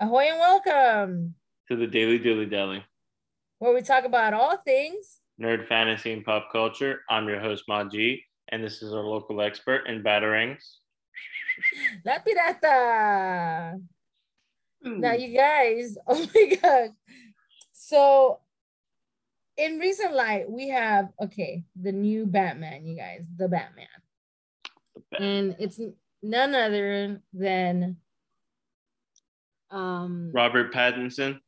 Ahoy and welcome to the Daily Dilly Deli, where we talk about all things nerd, fantasy, and pop culture. I'm your host, Ma G, and this is our local expert in Batarangs. La Pirata. Now, you guys, oh my God. So, in recent light, we have, okay, the new Batman, you guys, the Batman. The Batman. And it's none other than um Robert Pattinson.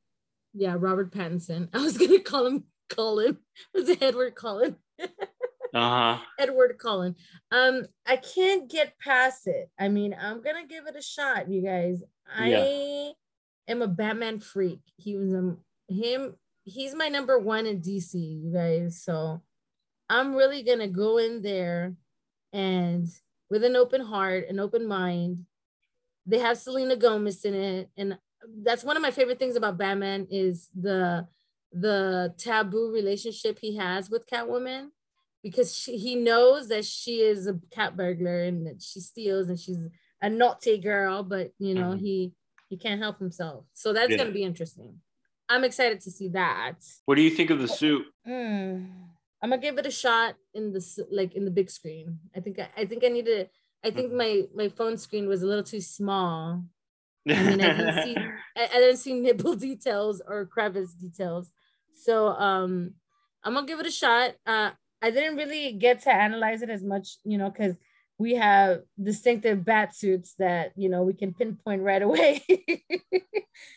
Yeah, Robert Pattinson. I was gonna call him Colin. Was it Edward Colin? uh-huh. Edward Cullen. Um, I can't get past it. I mean, I'm gonna give it a shot, you guys. I yeah. am a Batman freak. He was um him, he's my number one in DC, you guys. So I'm really gonna go in there and with an open heart, an open mind. They have Selena Gomez in it, and that's one of my favorite things about Batman is the the taboo relationship he has with Catwoman because she, he knows that she is a cat burglar and that she steals and she's a naughty girl, but you know, mm-hmm. he he can't help himself. So that's yeah. gonna be interesting. I'm excited to see that. What do you think of the suit? Mm, I'm gonna give it a shot in the like in the big screen. I think I, I think I need to. I think mm-hmm. my my phone screen was a little too small. I mean, I didn't see I, I didn't see nipple details or crevice details. So um, I'm gonna give it a shot. Uh, I didn't really get to analyze it as much, you know, because we have distinctive bat suits that you know we can pinpoint right away.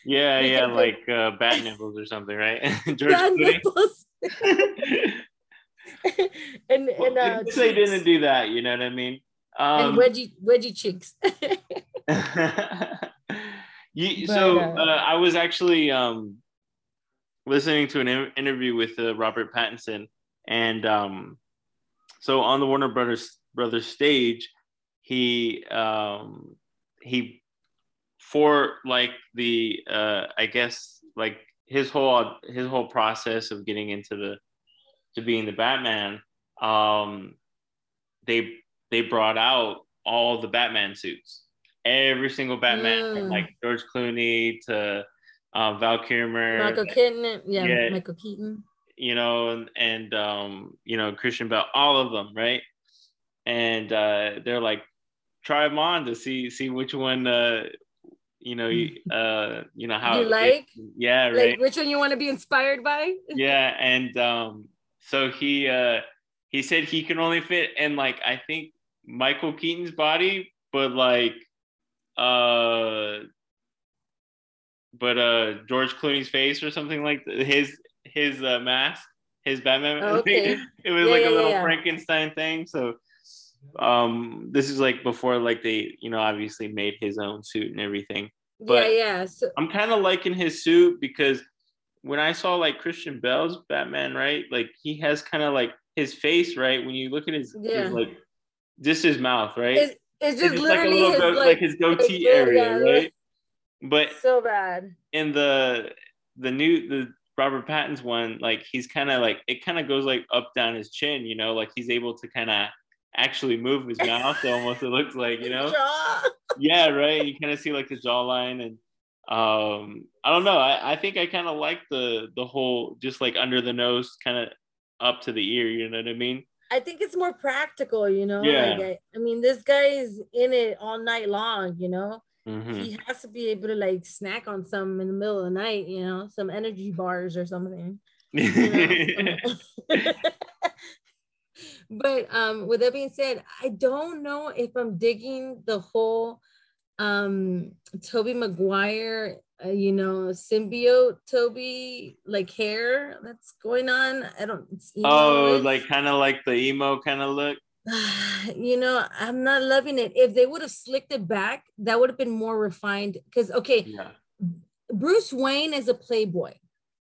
yeah, yeah, like uh, bat nipples or something, right? George bat nipples. and and uh, they didn't do that, you know what I mean? Um, and wedgie wedgie cheeks. you, but, so uh, uh, I was actually um, listening to an interview with uh, Robert Pattinson, and um, so on the Warner Brothers Brothers stage, he um, he for like the uh, I guess like his whole his whole process of getting into the to being the Batman, um, they they brought out all the Batman suits, every single Batman, mm. from like George Clooney to uh, Val Kilmer, Michael Keaton, yeah, yeah, Michael Keaton, you know, and, and um, you know Christian Bale, all of them, right? And uh, they're like, try them on to see see which one, uh, you know, uh, you know how you like, it, yeah, right. Like which one you want to be inspired by? yeah, and um, so he uh, he said he can only fit in like I think Michael Keaton's body, but like uh but uh George Clooney's face or something like his his uh, mask, his Batman. Oh, okay. it was yeah, like a little yeah. Frankenstein thing. So um this is like before like they you know obviously made his own suit and everything. But yeah, yeah. So I'm kind of liking his suit because when I saw like Christian Bale's Batman, right? Like he has kind of like his face, right? When you look at his, yeah. his like just his mouth, right? It's, it's just it's literally like, his, go- like, like, his goatee area, right? But so bad. In the the new the Robert Pattin's one, like he's kind of like it kind of goes like up down his chin, you know, like he's able to kind of actually move his mouth almost it looks like, you know. yeah, right. You kind of see like the jawline and um I don't know. I, I think I kind of like the the whole just like under the nose kind of up to the ear, you know what I mean? I think it's more practical, you know. Yeah. Like I, I mean, this guy is in it all night long, you know. Mm-hmm. He has to be able to like snack on some in the middle of the night, you know, some energy bars or something. You know? but um, with that being said, I don't know if I'm digging the whole um Tobey Maguire, uh, you know, symbiote Tobey like hair that's going on. I don't. Oh, like kind of like the emo kind of look. you know, I'm not loving it. If they would have slicked it back, that would have been more refined. Because okay, yeah. Bruce Wayne is a playboy.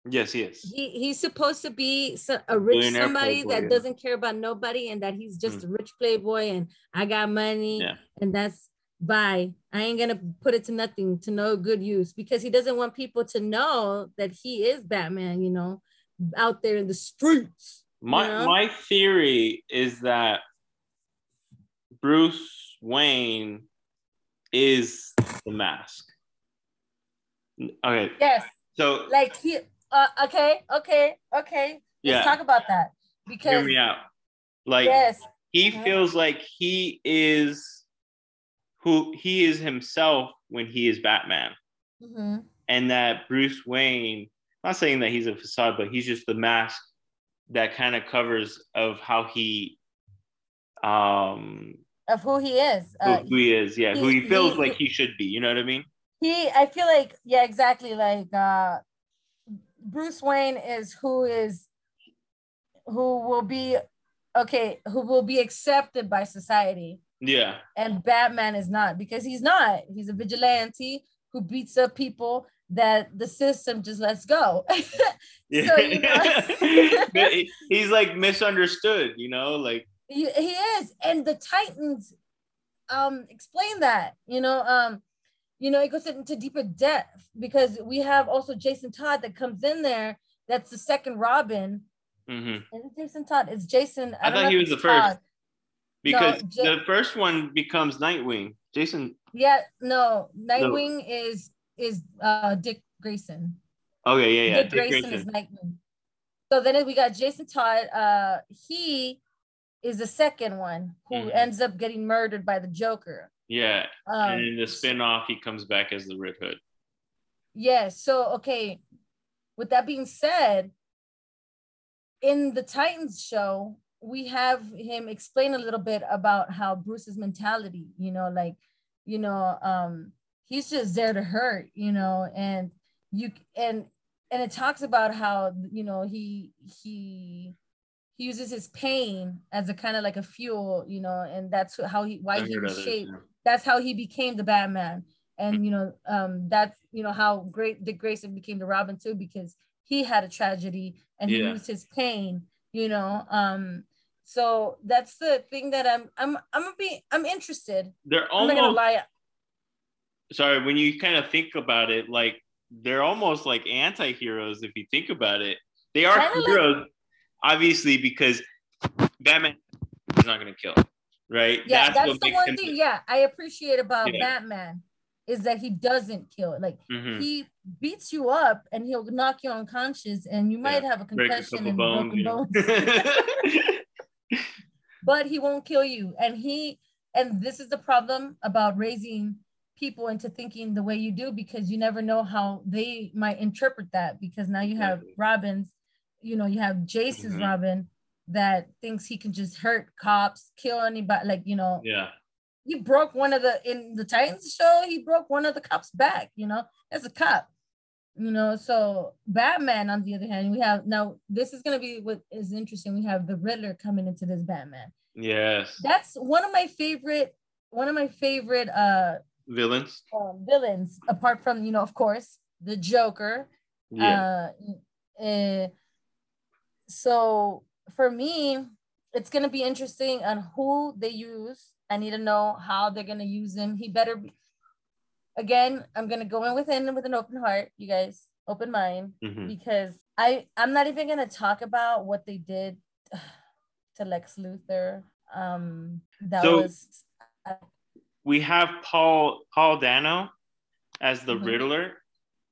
Yes, he is. He he's supposed to be a rich somebody playboy, that yeah. doesn't care about nobody, and that he's just mm. a rich playboy, and I got money, yeah. and that's bye. I ain't gonna put it to nothing to no good use because he doesn't want people to know that he is Batman. You know, out there in the streets. My you know? my theory is that Bruce Wayne is the mask. Okay. Yes. So like he uh, okay, okay, okay. Let's yeah. talk about that. Because hear me out. Like yes. he uh-huh. feels like he is who he is himself when he is Batman. Mm-hmm. And that Bruce Wayne, not saying that he's a facade, but he's just the mask that kind of covers of how he um of who he is. Uh, who he is, yeah, he, who he feels he, like he should be. You know what I mean? He, I feel like, yeah, exactly. Like uh Bruce Wayne is who is who will be okay, who will be accepted by society. Yeah. And Batman is not because he's not. He's a vigilante who beats up people that the system just lets go. so, you know, he's like misunderstood, you know, like he, he is. And the Titans um explain that, you know, um, you know, it goes into deeper depth because we have also Jason Todd that comes in there. That's the second Robin. Mm-hmm. Jason Todd? It's Jason. I, I thought he was the first. Because no, J- the first one becomes Nightwing. Jason. Yeah, no, Nightwing no. is is uh Dick Grayson. Okay, yeah, yeah. Dick, Dick Grayson, Grayson, is Nightwing. So then we got Jason Todd. Uh, he is the second one who mm-hmm. ends up getting murdered by the Joker. Yeah, um, and in the spinoff, he comes back as the Red Hood. Yeah. So okay, with that being said, in the Titans show, we have him explain a little bit about how Bruce's mentality, you know, like, you know, um, he's just there to hurt, you know, and you and and it talks about how you know he he he uses his pain as a kind of like a fuel, you know, and that's how he why he was shaped. That's how he became the Batman. And mm-hmm. you know, um, that's you know how great Dick Grayson became the Robin too, because he had a tragedy and he used his pain, you know. Um, so that's the thing that I'm I'm I'm gonna be I'm interested. They're almost I'm not gonna lie. Sorry, when you kind of think about it, like they're almost like anti-heroes if you think about it. They are kinda heroes, like, obviously, because Batman is not gonna kill, right? Yeah, that's, that's the one thing. Yeah, I appreciate about yeah. Batman is that he doesn't kill. Like mm-hmm. he beats you up and he'll knock you unconscious, and you might yeah. have a concussion a and broken bones. but he won't kill you. And he and this is the problem about raising people into thinking the way you do because you never know how they might interpret that because now you have Robin's, you know, you have Jason's mm-hmm. Robin that thinks he can just hurt cops, kill anybody, like you know. Yeah. He broke one of the in the Titans show. He broke one of the cops' back. You know, as a cop you know so batman on the other hand we have now this is going to be what is interesting we have the riddler coming into this batman. Yes. That's one of my favorite one of my favorite uh villains. um, villains apart from you know of course the joker. Yeah. Uh, uh so for me it's going to be interesting on who they use. I need to know how they're going to use him. He better be again, I'm gonna go in within with an open heart, you guys, open mind, mm-hmm. because I I'm not even gonna talk about what they did to Lex Luthor. Um, that so was. Uh, we have Paul Paul Dano as the mm-hmm. Riddler,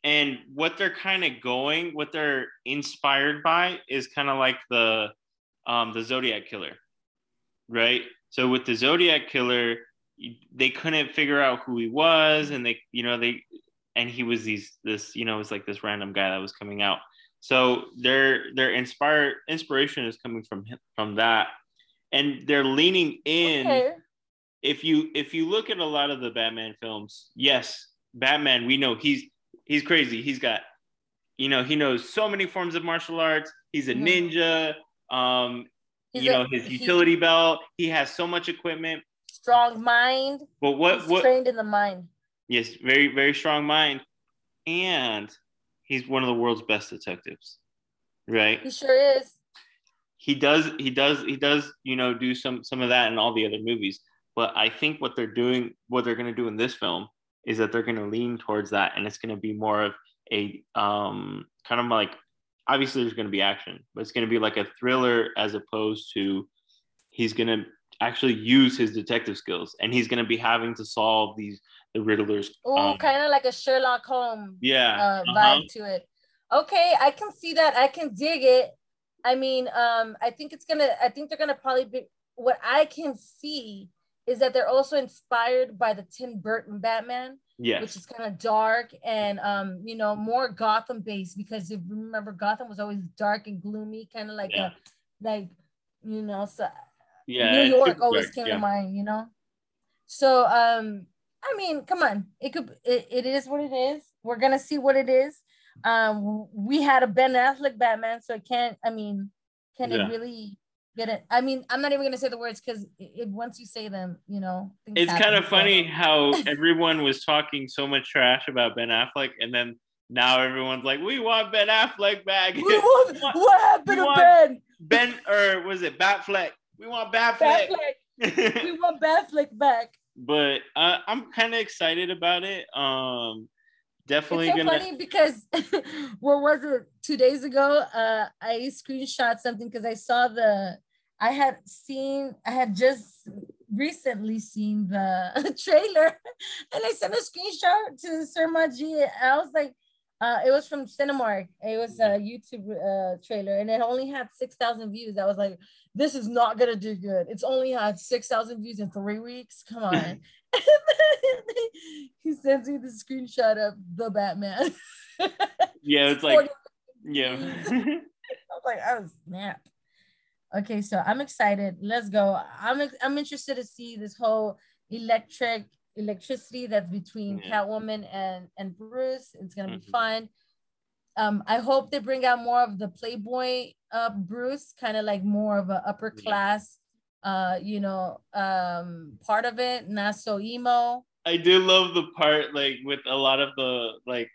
and what they're kind of going, what they're inspired by, is kind of like the um, the Zodiac killer, right? So with the Zodiac killer, they couldn't figure out who he was and they you know they and he was these this you know it was like this random guy that was coming out. So their their inspire inspiration is coming from him, from that. And they're leaning in. Okay. if you if you look at a lot of the batman films yes batman we know he's he's crazy. He's got you know he knows so many forms of martial arts. He's a mm-hmm. ninja. Um he's you a, know his utility he, belt. He has so much equipment strong mind. But what he's what trained in the mind? Yes, very very strong mind, and he's one of the world's best detectives, right? He sure is. He does he does he does you know do some some of that in all the other movies, but I think what they're doing what they're going to do in this film is that they're going to lean towards that, and it's going to be more of a um kind of like obviously there's going to be action, but it's going to be like a thriller as opposed to he's going to actually use his detective skills and he's going to be having to solve these the Riddler's. Oh, um, kind of like a Sherlock Holmes. Yeah. Uh, uh-huh. vibe to it. Okay, I can see that. I can dig it. I mean, um, I think it's gonna. I think they're gonna probably be. What I can see is that they're also inspired by the Tim Burton Batman. Yes. Which is kind of dark and um, you know, more Gotham based because if you remember Gotham was always dark and gloomy, kind of like yeah. a like you know, so yeah, New York always dark, came yeah. to mind, you know. So um, I mean, come on, it could it, it is what it is. We're gonna see what it is. Um, we had a Ben Affleck Batman, so it can't. I mean, can yeah. it really get it? I mean, I'm not even gonna say the words because it once you say them, you know. It's kind of funny how everyone was talking so much trash about Ben Affleck, and then now everyone's like, "We want Ben Affleck back." We want, what happened to Ben? Ben, or was it Batfleck? We want Batfleck. Batfleck. we want Batfleck back. But uh, I'm kind of excited about it. Um, definitely it's so gonna... funny because what was it two days ago uh i screenshot something because i saw the i had seen i had just recently seen the trailer and i sent a screenshot to sir Maji. i was like uh, it was from Cinemark. It was a YouTube uh, trailer, and it only had six thousand views. I was like, "This is not gonna do good." It's only had six thousand views in three weeks. Come on. he sends me the screenshot of the Batman. yeah, it's like, yeah. I was like, oh snap. Okay, so I'm excited. Let's go. I'm I'm interested to see this whole electric electricity that's between yeah. Catwoman and and Bruce. It's gonna mm-hmm. be fun. Um, I hope they bring out more of the Playboy uh, Bruce, kind of like more of an upper class uh you know um part of it not so emo i do love the part like with a lot of the like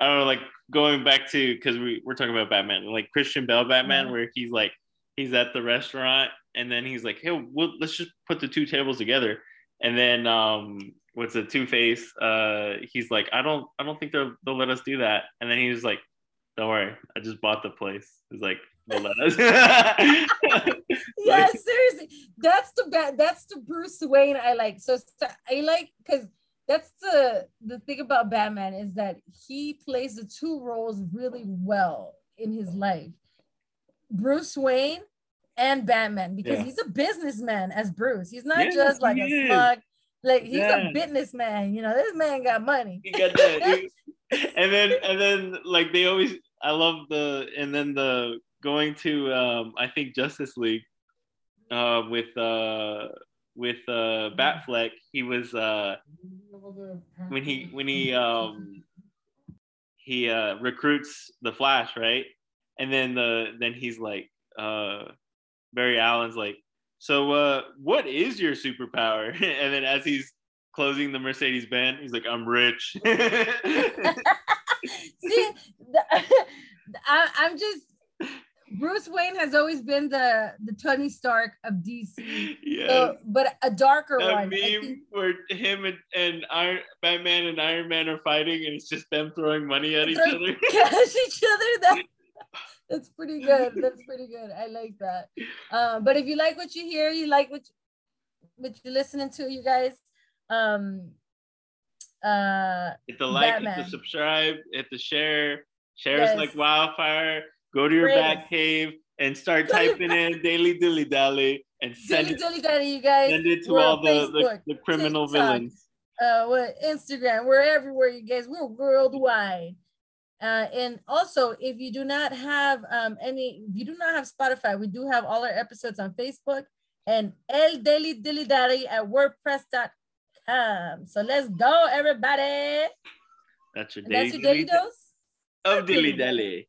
i don't know like going back to because we, we're talking about batman like christian bale batman yeah. where he's like he's at the restaurant and then he's like hey we'll, let's just put the two tables together and then um what's the two face uh he's like i don't i don't think they'll they'll let us do that and then he was like don't worry i just bought the place he's like They'll let us. yeah, seriously. That's the bad. That's the Bruce Wayne I like. So I like because that's the the thing about Batman is that he plays the two roles really well in his life. Bruce Wayne and Batman because yeah. he's a businessman as Bruce. He's not yes, just like a smug. Like he's yeah. a businessman. You know, this man got money. He got that. and then and then like they always I love the and then the going to um, I think Justice League uh, with uh, with uh, Batfleck. He was uh, when he when he um, he uh, recruits the Flash, right? And then the then he's like uh, Barry Allen's like, so uh, what is your superpower? and then as he's closing the Mercedes Benz, he's like, I'm rich. See, the, I, I'm just Bruce Wayne has always been the the Tony Stark of DC. Yeah. So, but a darker that one. Meme think... where him and, and Iron Batman and Iron Man are fighting, and it's just them throwing money at each other. Cash each other. That, that's pretty good. That's pretty good. I like that. Um, but if you like what you hear, you like what you, what you're listening to, you guys. Um, uh, hit the like, Batman. hit the subscribe, hit the share. Share yes. like wildfire go to your back cave and start typing in daily dilly dally and send daily it, dilly dally, you guys. Send it to we're all the, the, the, criminal TikTok, villains. Uh, what Instagram, we're everywhere, you guys. We're worldwide. Uh, and also, if you do not have um, any, if you do not have Spotify, we do have all our episodes on Facebook and El Daily Dilly Dally at WordPress.com. So let's go, everybody. That's your daily, that's your daily dose of dilly dally.